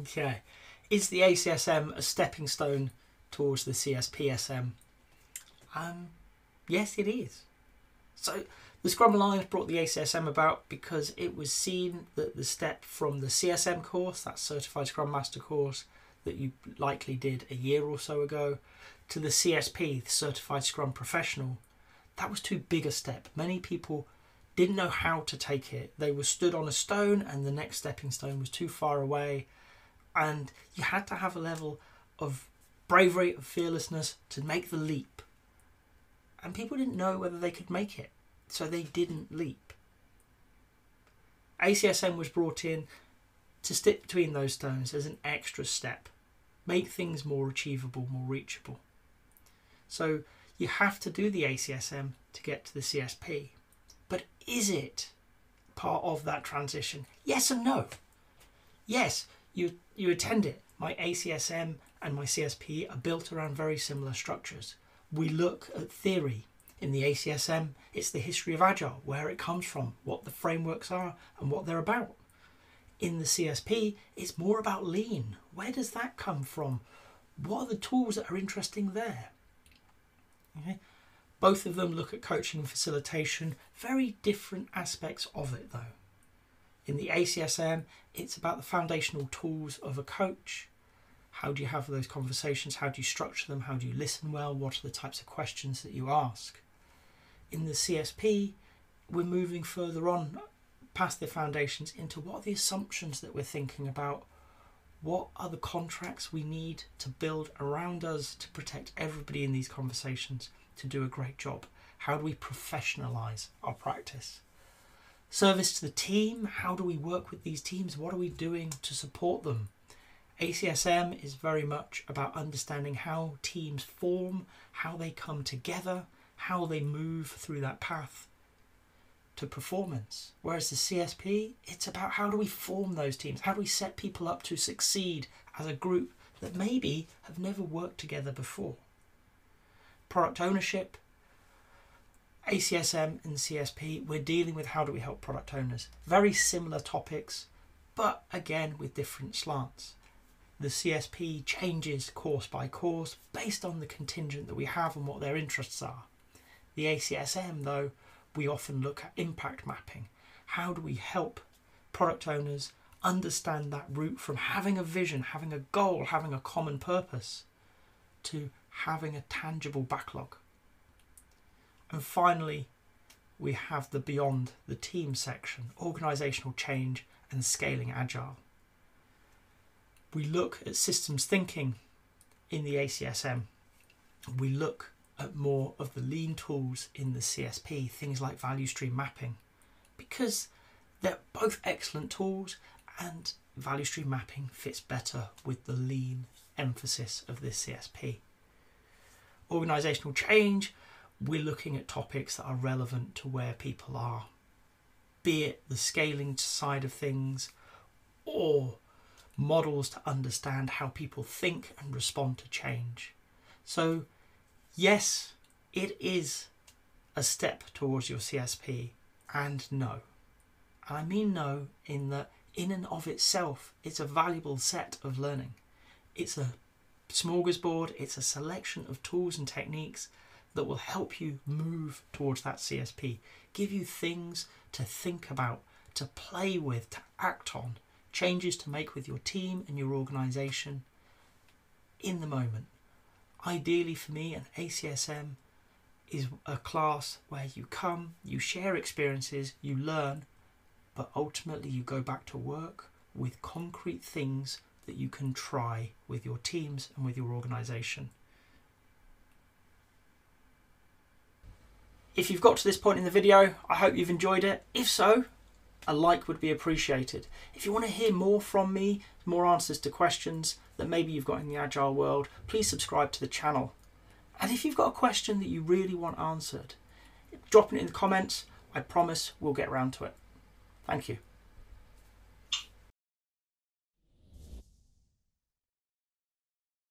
Okay. Is the ACSM a stepping stone towards the CSPSM? Um, yes, it is. So the Scrum Alliance brought the ACSM about because it was seen that the step from the CSM course, that Certified Scrum Master course that you likely did a year or so ago, to the CSP, the Certified Scrum Professional, that was too big a step. Many people didn't know how to take it. They were stood on a stone and the next stepping stone was too far away. And you had to have a level of bravery, of fearlessness to make the leap. And people didn't know whether they could make it, so they didn't leap. ACSM was brought in to stick between those stones as an extra step, make things more achievable, more reachable. So you have to do the ACSM to get to the CSP. But is it part of that transition? Yes and no. Yes, you you attend it. My ACSM and my CSP are built around very similar structures. We look at theory. In the ACSM, it's the history of Agile, where it comes from, what the frameworks are, and what they're about. In the CSP, it's more about lean. Where does that come from? What are the tools that are interesting there? Okay. Both of them look at coaching and facilitation, very different aspects of it though. In the ACSM, it's about the foundational tools of a coach. How do you have those conversations? How do you structure them? How do you listen well? What are the types of questions that you ask? In the CSP, we're moving further on past the foundations into what are the assumptions that we're thinking about? What are the contracts we need to build around us to protect everybody in these conversations to do a great job? How do we professionalize our practice? Service to the team, how do we work with these teams? What are we doing to support them? ACSM is very much about understanding how teams form, how they come together, how they move through that path to performance. Whereas the CSP, it's about how do we form those teams? How do we set people up to succeed as a group that maybe have never worked together before? Product ownership, ACSM and CSP, we're dealing with how do we help product owners. Very similar topics, but again with different slants. The CSP changes course by course based on the contingent that we have and what their interests are. The ACSM, though, we often look at impact mapping. How do we help product owners understand that route from having a vision, having a goal, having a common purpose to having a tangible backlog? And finally, we have the beyond the team section, organizational change and scaling agile. We look at systems thinking in the ACSM. We look at more of the lean tools in the CSP, things like value stream mapping, because they're both excellent tools and value stream mapping fits better with the lean emphasis of this CSP. Organizational change, we're looking at topics that are relevant to where people are, be it the scaling side of things or models to understand how people think and respond to change. So Yes, it is a step towards your CSP, and no. I mean no in that, in and of itself, it's a valuable set of learning. It's a smorgasbord, it's a selection of tools and techniques that will help you move towards that CSP, give you things to think about, to play with, to act on, changes to make with your team and your organisation in the moment. Ideally, for me, an ACSM is a class where you come, you share experiences, you learn, but ultimately you go back to work with concrete things that you can try with your teams and with your organisation. If you've got to this point in the video, I hope you've enjoyed it. If so, a like would be appreciated. If you want to hear more from me, more answers to questions that maybe you've got in the Agile world, please subscribe to the channel. And if you've got a question that you really want answered, drop it in the comments. I promise we'll get around to it. Thank you.